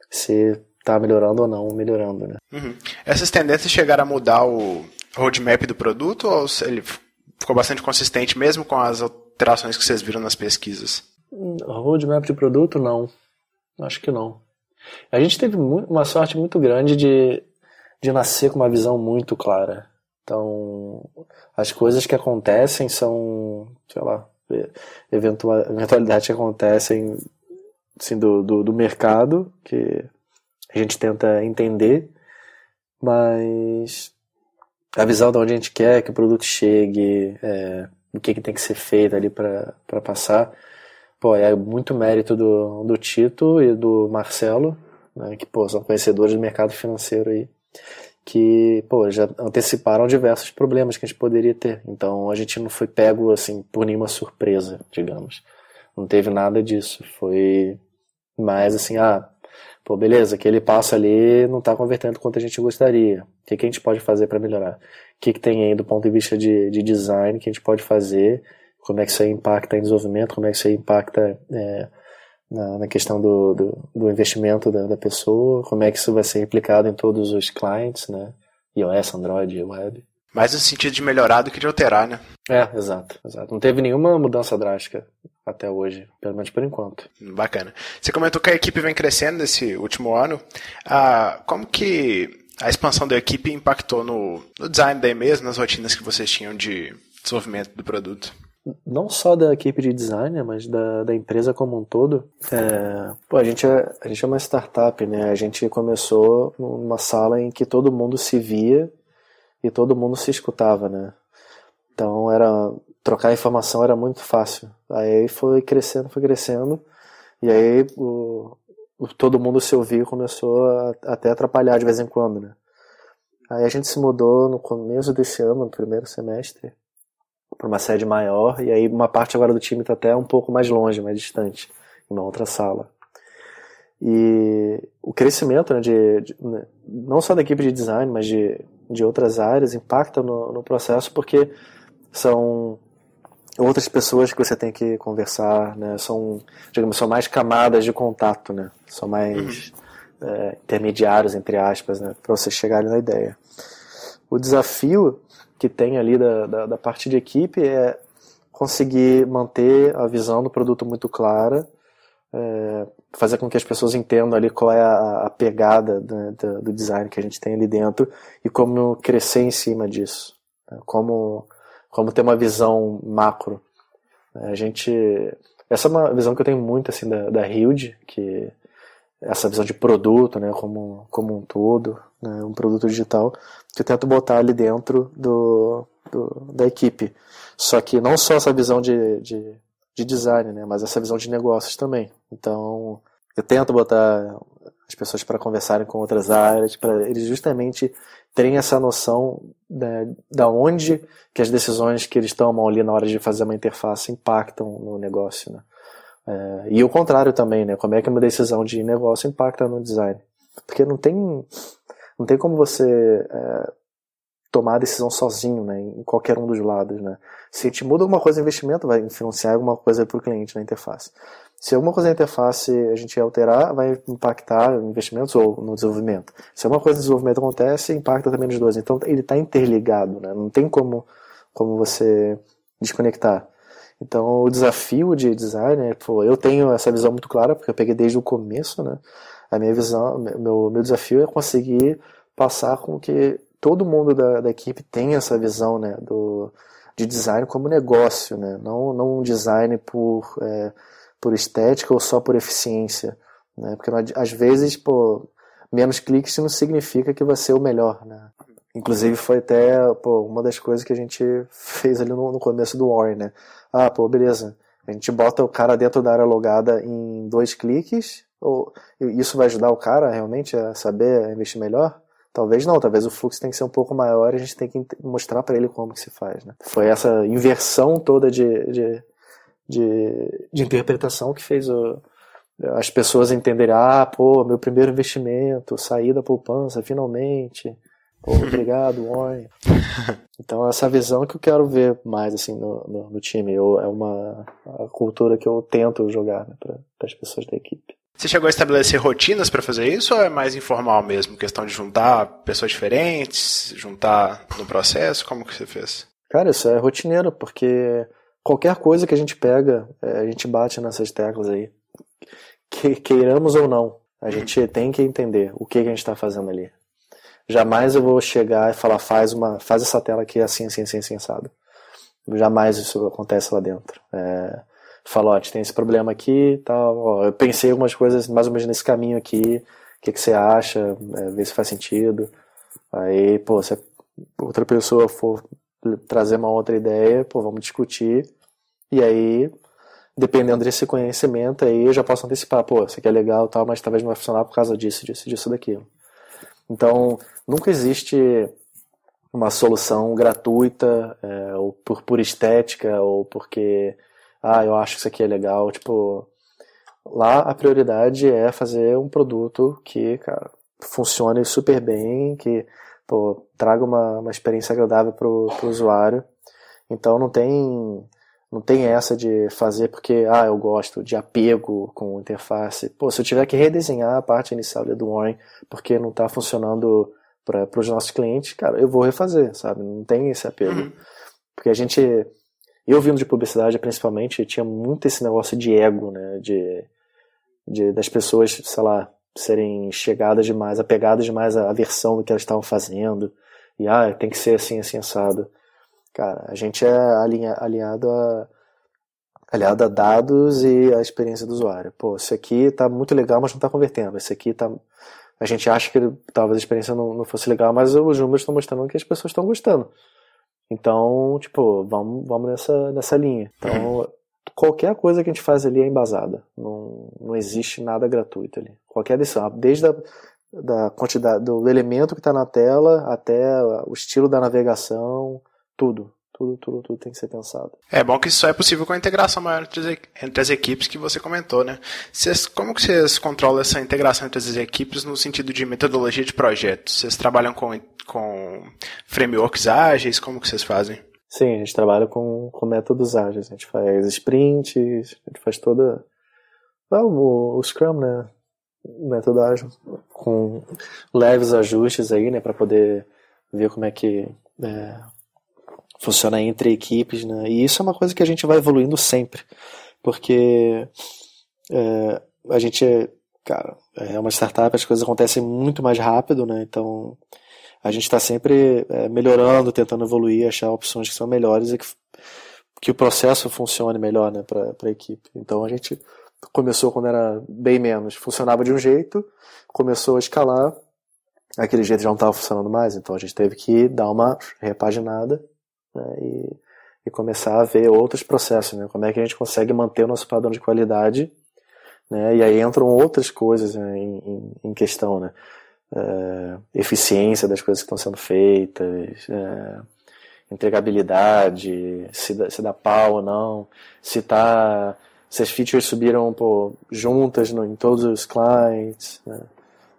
se está melhorando ou não melhorando. Né. Uhum. Essas tendências chegaram a mudar o roadmap do produto ou ele ficou bastante consistente mesmo com as alterações que vocês viram nas pesquisas? Roadmap de produto, não. Acho que não. A gente teve uma sorte muito grande de, de nascer com uma visão muito clara. Então, as coisas que acontecem são, sei lá, eventualidades que acontecem assim, do, do, do mercado, que a gente tenta entender, mas a visão de onde a gente quer que o produto chegue, é, o que, que tem que ser feito ali para passar, pô, é muito mérito do, do Tito e do Marcelo, né, que pô, são conhecedores do mercado financeiro aí, que pô, já anteciparam diversos problemas que a gente poderia ter. Então a gente não foi pego assim por nenhuma surpresa, digamos. Não teve nada disso. Foi mais assim, ah, pô, beleza, aquele passo ali não está convertendo quanto a gente gostaria. O que, que a gente pode fazer para melhorar? O que, que tem aí do ponto de vista de, de design que a gente pode fazer como é que isso aí impacta em desenvolvimento, como é que isso aí impacta é, na, na, questão do, do, do investimento da, da, pessoa, como é que isso vai ser replicado em todos os clientes, né? iOS, Android, web. Mais no sentido de melhorar do que de alterar, né? É, exato, exato. Não teve nenhuma mudança drástica até hoje, pelo menos por enquanto. Bacana. Você comentou que a equipe vem crescendo nesse último ano. Ah, como que a expansão da equipe impactou no, no design daí mesmo, nas rotinas que vocês tinham de desenvolvimento do produto? Não só da equipe de design, mas da, da empresa como um todo. É, pô, a, gente é, a gente é uma startup, né? A gente começou numa sala em que todo mundo se via e todo mundo se escutava, né? Então era trocar informação era muito fácil. Aí foi crescendo, foi crescendo e aí o, o todo mundo se ouvia começou a, até atrapalhar de vez em quando, né? Aí a gente se mudou no começo desse ano, no primeiro semestre, para uma sede maior, e aí uma parte agora do time está até um pouco mais longe, mais distante, em uma outra sala. E o crescimento né, de, de né, não só da equipe de design, mas de, de outras áreas impacta no, no processo porque são outras pessoas que você tem que conversar, né? São, digamos, são mais camadas de contato, né? São mais uhum. é, intermediários, entre aspas, né? Para você chegar na ideia. O desafio que tem ali da, da, da, parte de equipe é conseguir manter a visão do produto muito clara, é, fazer com que as pessoas entendam ali qual é a, a pegada do, do, design que a gente tem ali dentro e como crescer em cima disso, né? como, como ter uma visão macro. A gente, essa é uma visão que eu tenho muito assim da, da Hilde, que essa visão de produto, né, como, como um todo, né, um produto digital, que eu tento botar ali dentro do, do da equipe. Só que não só essa visão de, de, de design, né, mas essa visão de negócios também. Então, eu tento botar as pessoas para conversarem com outras áreas, para eles justamente terem essa noção né, da onde que as decisões que eles tomam ali na hora de fazer uma interface impactam no negócio, né? É, e o contrário também, né? Como é que uma decisão de negócio impacta no design? Porque não tem, não tem como você é, tomar a decisão sozinho, né? Em qualquer um dos lados, né? Se te muda alguma coisa no investimento, vai influenciar alguma coisa para o cliente na interface. Se alguma coisa na interface a gente alterar, vai impactar investimentos ou no desenvolvimento. Se alguma coisa no desenvolvimento acontece, impacta também nos dois. Então ele está interligado, né? Não tem como, como você desconectar. Então, o desafio de design, é, pô, eu tenho essa visão muito clara, porque eu peguei desde o começo, né? A minha visão, meu, meu desafio é conseguir passar com que todo mundo da, da equipe tenha essa visão, né? Do, de design como negócio, né? Não, não um design por, é, por estética ou só por eficiência, né? Porque às vezes, pô, menos cliques não significa que vai ser o melhor, né? Inclusive foi até pô, uma das coisas que a gente fez ali no, no começo do War, né? Ah, pô, beleza. A gente bota o cara dentro da área logada em dois cliques, ou isso vai ajudar o cara realmente a saber investir melhor? Talvez não, talvez o fluxo tem que ser um pouco maior e a gente tem que mostrar para ele como que se faz. Né? Foi essa inversão toda de, de, de, de interpretação que fez o, as pessoas entenderem, ah, pô, meu primeiro investimento, sair da poupança, finalmente. (laughs) obrigado, Warren. Então, essa visão que eu quero ver mais assim no, no, no time. Eu, é uma cultura que eu tento jogar né, para as pessoas da equipe. Você chegou a estabelecer rotinas para fazer isso ou é mais informal mesmo? Questão de juntar pessoas diferentes, juntar no processo? Como que você fez? Cara, isso é rotineiro, porque qualquer coisa que a gente pega, é, a gente bate nessas teclas aí. Que, queiramos ou não, a gente tem que entender o que, que a gente está fazendo ali. Jamais eu vou chegar e falar, faz uma, faz essa tela aqui assim, assim, assim, assim, assado. Jamais isso acontece lá dentro. É, falo, ó, tem esse problema aqui tal, ó, eu pensei algumas coisas mais ou menos nesse caminho aqui, o que, que você acha, é, ver se faz sentido. Aí, pô, se outra pessoa for trazer uma outra ideia, pô, vamos discutir. E aí, dependendo desse conhecimento, aí eu já posso antecipar, pô, isso aqui é legal tal, mas talvez não vai funcionar por causa disso, disso, disso, daquilo. Então, nunca existe uma solução gratuita, é, ou por, por estética, ou porque, ah, eu acho que isso aqui é legal. Tipo, lá a prioridade é fazer um produto que, cara, funcione super bem, que pô, traga uma, uma experiência agradável para o usuário. Então não tem não tem essa de fazer porque, ah, eu gosto de apego com interface. Pô, se eu tiver que redesenhar a parte inicial do Warren porque não está funcionando para os nossos clientes, cara, eu vou refazer, sabe? Não tem esse apego. Uhum. Porque a gente, eu vindo de publicidade principalmente, tinha muito esse negócio de ego, né? De, de das pessoas, sei lá, serem chegadas demais, apegadas demais à versão do que elas estavam fazendo. E, ah, tem que ser assim, assim, assado. Cara, a gente é alinha, alinhado a aliado a dados e a experiência do usuário. Pô, isso aqui tá muito legal, mas não tá convertendo. Esse aqui tá. A gente acha que talvez a experiência não, não fosse legal, mas os números estão mostrando que as pessoas estão gostando. Então, tipo, vamos, vamos nessa, nessa linha. Então, qualquer coisa que a gente faz ali é embasada. Não, não existe nada gratuito ali. Qualquer decisão, desde a da quantidade do elemento que está na tela até o estilo da navegação, tudo. Tudo, tudo, tudo tem que ser pensado. É bom que isso só é possível com a integração maior entre, entre as equipes que você comentou, né? Vocês, como que vocês controlam essa integração entre as equipes no sentido de metodologia de projetos? Vocês trabalham com, com frameworks ágeis? Como que vocês fazem? Sim, a gente trabalha com, com métodos ágeis. A gente faz sprints, a gente faz toda... O, o Scrum, né? O método ágil. Com leves ajustes aí, né? Para poder ver como é que... É, funciona entre equipes, né? E isso é uma coisa que a gente vai evoluindo sempre, porque é, a gente, cara, é uma startup, as coisas acontecem muito mais rápido, né? Então a gente está sempre é, melhorando, tentando evoluir, achar opções que são melhores e que, que o processo funcione melhor né, para a equipe. Então a gente começou quando era bem menos, funcionava de um jeito, começou a escalar, aquele jeito já não estava funcionando mais, então a gente teve que dar uma repaginada né, e, e, começar a ver outros processos, né, como é que a gente consegue manter o nosso padrão de qualidade, né, e aí entram outras coisas né, em, em, questão, né, é, eficiência das coisas que estão sendo feitas, é, entregabilidade, se dá, se dá pau ou não, se tá se as features subiram pô, juntas no, em todos os clients. Né?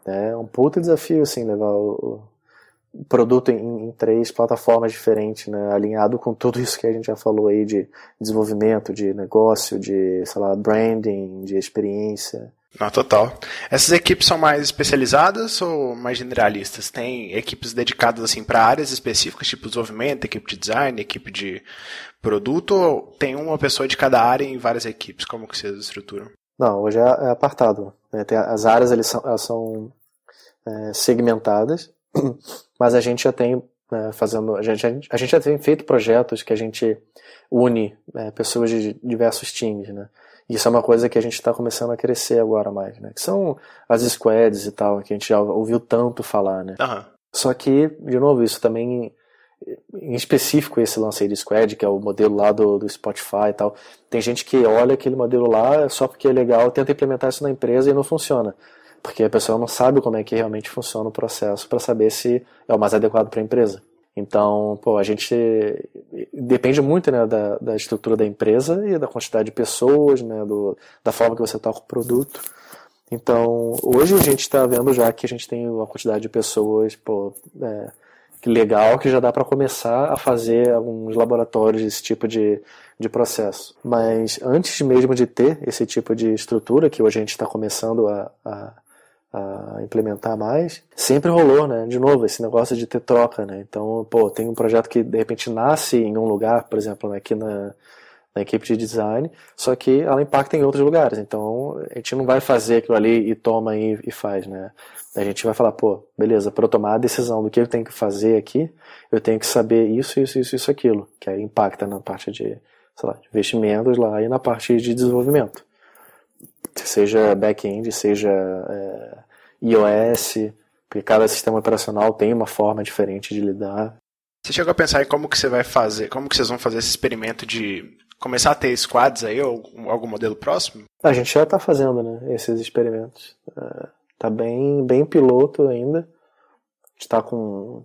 É um puta desafio assim, levar o produto em, em, três plataformas diferentes, né? alinhado com tudo isso que a gente já falou aí de desenvolvimento, de negócio, de sei lá, branding, de experiência. Não, total. Essas equipes são mais especializadas ou mais generalistas? Tem equipes dedicadas assim para áreas específicas, tipo desenvolvimento, equipe de design, equipe de produto, ou tem uma pessoa de cada área em várias equipes? Como que vocês estruturam? Não, hoje é, é apartado. Né? as áreas eles são, elas são é, segmentadas, (clears throat) mas a gente já tem né, fazendo, a gente, a gente já tem feito projetos que a gente une é, pessoas de diversos times, né? Isso é uma coisa que a gente está começando a crescer agora mais, né? Que são as squads e tal, que a gente já ouviu tanto falar, né? Uhum. Só que, de novo, isso também, em específico esse lance aí de squad, que é o modelo lá do, do Spotify e tal, tem gente que olha aquele modelo lá só porque é legal, tenta implementar isso na empresa e não funciona. Porque a pessoa não sabe como é que realmente funciona o processo para saber se é o mais adequado para a empresa. Então, pô, a gente depende muito né, da, da estrutura da empresa e da quantidade de pessoas, né, do, da forma que você toca o produto. Então, hoje a gente está vendo já que a gente tem uma quantidade de pessoas, pô, é, legal, que já dá para começar a fazer alguns laboratórios desse tipo de, de processo. Mas antes mesmo de ter esse tipo de estrutura, que hoje a gente está começando a, a a implementar mais, sempre rolou, né? De novo, esse negócio de ter troca, né? Então, pô, tem um projeto que de repente nasce em um lugar, por exemplo, né, aqui na, na equipe de design, só que ela impacta em outros lugares. Então, a gente não vai fazer aquilo ali e toma e, e faz, né? A gente vai falar, pô, beleza, para eu tomar a decisão do que eu tenho que fazer aqui, eu tenho que saber isso, isso, isso, isso, aquilo, que aí impacta na parte de, sei lá, investimentos lá e na parte de desenvolvimento. Seja back-end, seja é, iOS, porque cada sistema operacional tem uma forma diferente de lidar. Você chegou a pensar em como que você vai fazer, como que vocês vão fazer esse experimento de começar a ter squads aí, ou algum modelo próximo? A gente já está fazendo, né, esses experimentos. Está é, bem, bem piloto ainda. A gente está com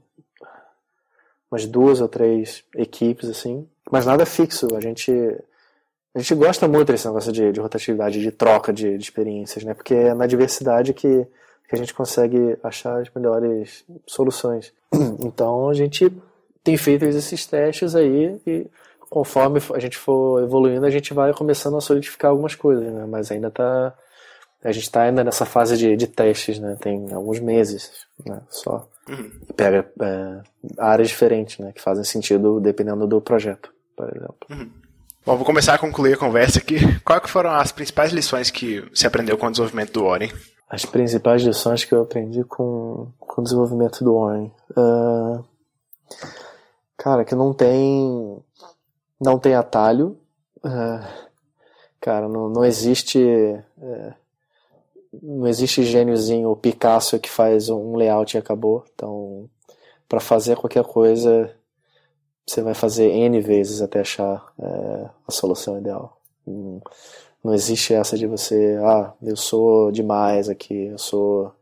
umas duas ou três equipes, assim. Mas nada fixo. A gente, a gente gosta muito desse negócio de, de rotatividade, de troca de, de experiências, né? Porque é na diversidade que que a gente consegue achar as melhores soluções. (clears throat) Então a gente tem feito esses testes aí e conforme a gente for evoluindo a gente vai começando a solidificar algumas coisas, né? Mas ainda tá a gente está ainda nessa fase de, de testes, né? Tem alguns meses, né? Só uhum. pega é, áreas diferentes, né? Que fazem sentido dependendo do projeto, por exemplo. Uhum. Bom, vou começar a concluir a conversa aqui. Quais foram as principais lições que você aprendeu com o desenvolvimento do Oren? As principais lições que eu aprendi com, com o desenvolvimento do Warren. Uh, cara, que não tem não tem atalho. Uh, cara, não, não existe uh, não existe gêniozinho Picasso que faz um layout e acabou. Então, para fazer qualquer coisa, você vai fazer N vezes até achar uh, a solução ideal. Hum, não existe essa de você, ah, eu sou demais aqui, eu sou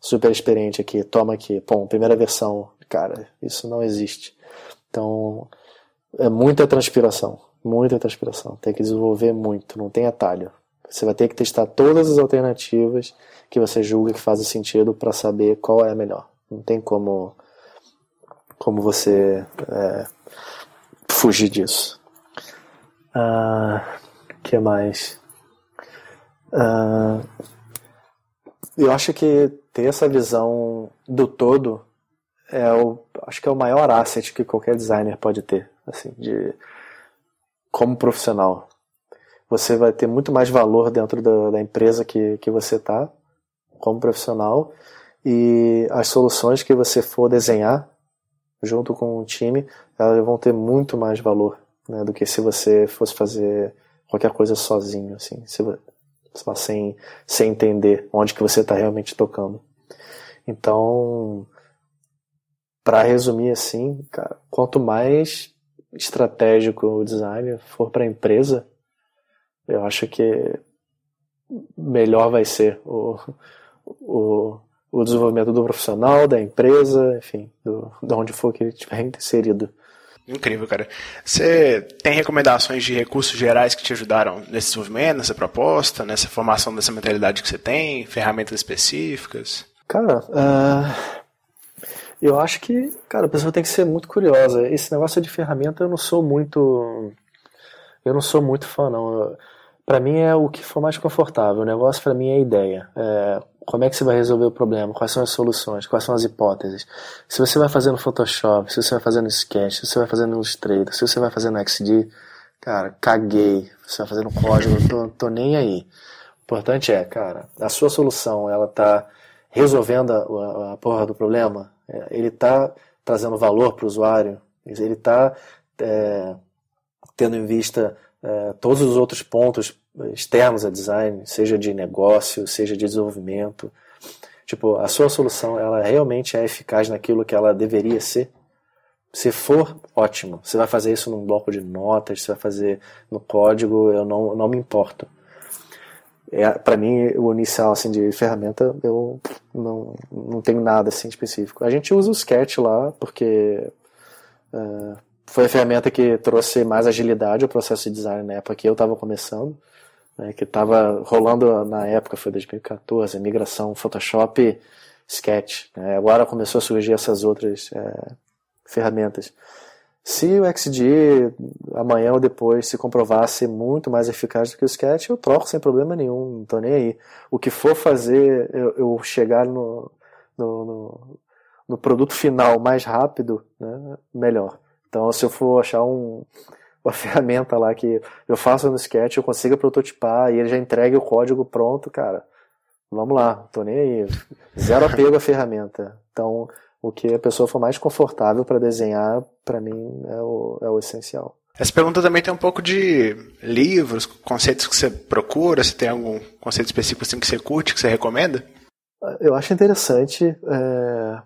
super experiente aqui, toma aqui, pô, primeira versão. Cara, isso não existe. Então, é muita transpiração, muita transpiração. Tem que desenvolver muito, não tem atalho. Você vai ter que testar todas as alternativas que você julga que fazem sentido para saber qual é a melhor. Não tem como, como você é, fugir disso. Ah, que mais? Uh, eu acho que ter essa visão do todo é o, acho que é o maior asset que qualquer designer pode ter, assim, de como profissional. Você vai ter muito mais valor dentro da, da empresa que, que você está, como profissional, e as soluções que você for desenhar junto com o time, elas vão ter muito mais valor né, do que se você fosse fazer qualquer coisa sozinho, assim, se, lá, sem, sem entender onde que você está realmente tocando. Então, para resumir assim, cara, quanto mais estratégico o design for para a empresa, eu acho que melhor vai ser o, o, o desenvolvimento do profissional, da empresa, enfim, do, de onde for que ele estiver (laughs) inserido. Incrível, cara. Você tem recomendações de recursos gerais que te ajudaram nesse desenvolvimento, nessa proposta, nessa formação dessa mentalidade que você tem, ferramentas específicas? Cara, uh, eu acho que, cara, a pessoa tem que ser muito curiosa. Esse negócio de ferramenta eu não sou muito. Eu não sou muito fã, não. Para mim é o que for mais confortável. O negócio para mim é a ideia. É, como é que você vai resolver o problema? Quais são as soluções? Quais são as hipóteses? Se você vai fazer no Photoshop, se você vai fazer no Sketch, se você vai fazer no Illustrator, se você vai fazer no XD, cara, caguei. Você vai fazer no código, tô, tô nem aí. O importante é, cara, a sua solução, ela tá resolvendo a, a, porra do problema? É, ele está trazendo valor para o usuário, ele está é, tendo em vista é, todos os outros pontos externos a design, seja de negócio, seja de desenvolvimento. Tipo, a sua solução, ela realmente é eficaz naquilo que ela deveria ser? Se for, ótimo. Você vai fazer isso num bloco de notas, você vai fazer no código, eu não, não me importo é, para mim, o inicial assim, de ferramenta, eu não, não tenho nada assim específico. A gente usa o Sketch lá, porque uh, foi a ferramenta que trouxe mais agilidade ao processo de design na época que eu estava começando, né, que estava rolando na época, foi 2014, a migração Photoshop Sketch. Né, agora começou a surgir essas outras é, ferramentas. Se o XD amanhã ou depois se comprovar ser muito mais eficaz do que o Sketch, eu troco sem problema nenhum, não tô nem aí. O que for fazer eu, eu chegar no, no, no, no, produto final mais rápido, né, melhor. Então, se eu for achar um, uma (laughs) ferramenta lá que eu faço no Sketch, eu consiga prototipar e ele já entregue o código pronto, cara, vamos lá, tô nem aí. Zero apego à ferramenta. Então, o que a pessoa for mais confortável para desenhar, para mim, é o, é o essencial. Essa pergunta também tem um pouco de livros, conceitos que você procura, se tem algum conceito específico assim que você curte, que você recomenda? Eu acho interessante é,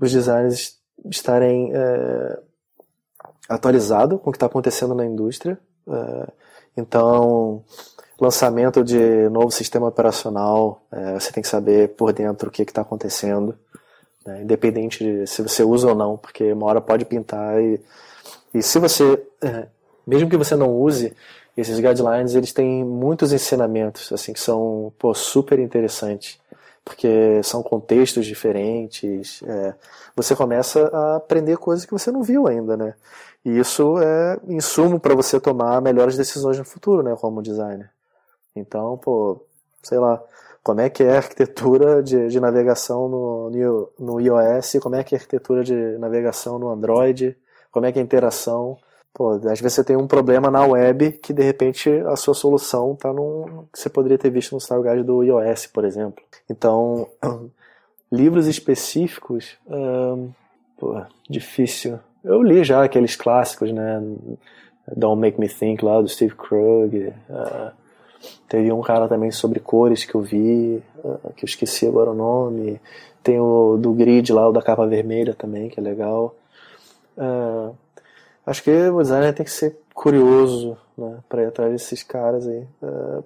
os designers estarem é, atualizados com o que está acontecendo na indústria. É, então, lançamento de novo sistema operacional, é, você tem que saber por dentro o que está acontecendo né? independente de se você usa ou não, porque uma hora pode pintar e, e se você, é, mesmo que você não use, esses guidelines eles têm muitos ensinamentos assim que são pô, super interessantes porque são contextos diferentes é, você começa a aprender coisas que você não viu ainda né e isso é insumo para você tomar melhores decisões no futuro né como designer então pô sei lá como é que é a arquitetura de, de navegação no, no, iOS, como é que é a arquitetura de navegação no Android, como é que é a interação. Pô, às vezes você tem um problema na web que de repente a sua solução está num que você poderia ter visto no style guide do iOS, por exemplo. Então, (clears throat) livros específicos, hum, pô, difícil. Eu li já aqueles clássicos, né? Don't Make Me Think lá do Steve Krug. Uh, Teve um cara também sobre cores que eu vi, ah, que eu esqueci agora o nome. Tem o do grid lá, o da capa vermelha também, que é legal. Uh, acho que o designer tem que ser curioso né, para ir atrás desses caras aí. Uh,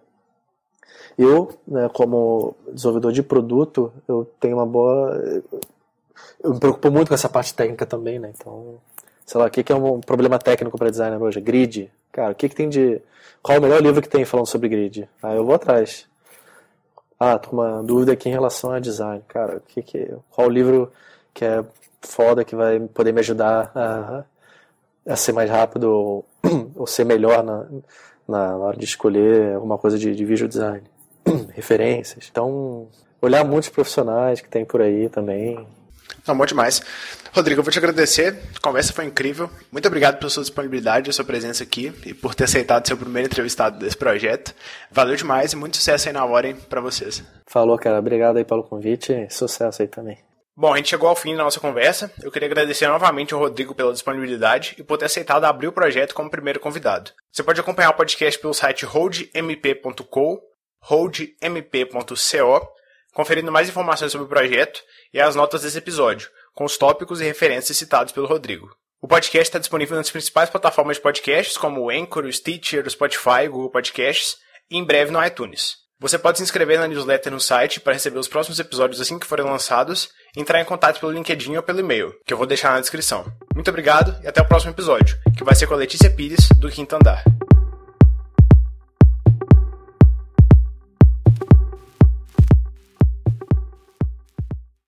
eu, né, como desenvolvedor de produto, eu tenho uma boa. Eu me preocupo muito com essa parte técnica também, né? Então, sei lá, o que é um problema técnico para designer hoje? Grid. Cara, o que, que tem de qual o melhor livro que tem falando sobre grid? Aí eu vou atrás. Ah, tô com uma dúvida aqui em relação a design. Cara, o que que, qual o livro que é foda que vai poder me ajudar a, a ser mais rápido ou, (clears throat) ou ser melhor na, na, hora de escolher alguma coisa de, de visual design? (clears throat) Referências. Então, olhar muitos profissionais que tem por aí também. Não, bom demais. Rodrigo, eu vou te agradecer. A conversa foi incrível. Muito obrigado pela sua disponibilidade, a sua presença aqui e por ter aceitado ser o primeiro entrevistado desse projeto. Valeu demais e muito sucesso aí na hora, hein, pra vocês. Falou, cara. Obrigado aí pelo convite. Sucesso aí também. Bom, a gente chegou ao fim da nossa conversa. Eu queria agradecer novamente ao Rodrigo pela disponibilidade e por ter aceitado abrir o projeto como primeiro convidado. Você pode acompanhar o podcast pelo site holdmp.co, holdmp.co, conferindo mais informações sobre o projeto e as notas desse episódio, com os tópicos e referências citados pelo Rodrigo. O podcast está disponível nas principais plataformas de podcasts, como o Anchor, o Stitcher, o Spotify, o Google Podcasts, e em breve no iTunes. Você pode se inscrever na newsletter no site para receber os próximos episódios assim que forem lançados e entrar em contato pelo LinkedIn ou pelo e-mail, que eu vou deixar na descrição. Muito obrigado e até o próximo episódio, que vai ser com a Letícia Pires, do Quinto Andar.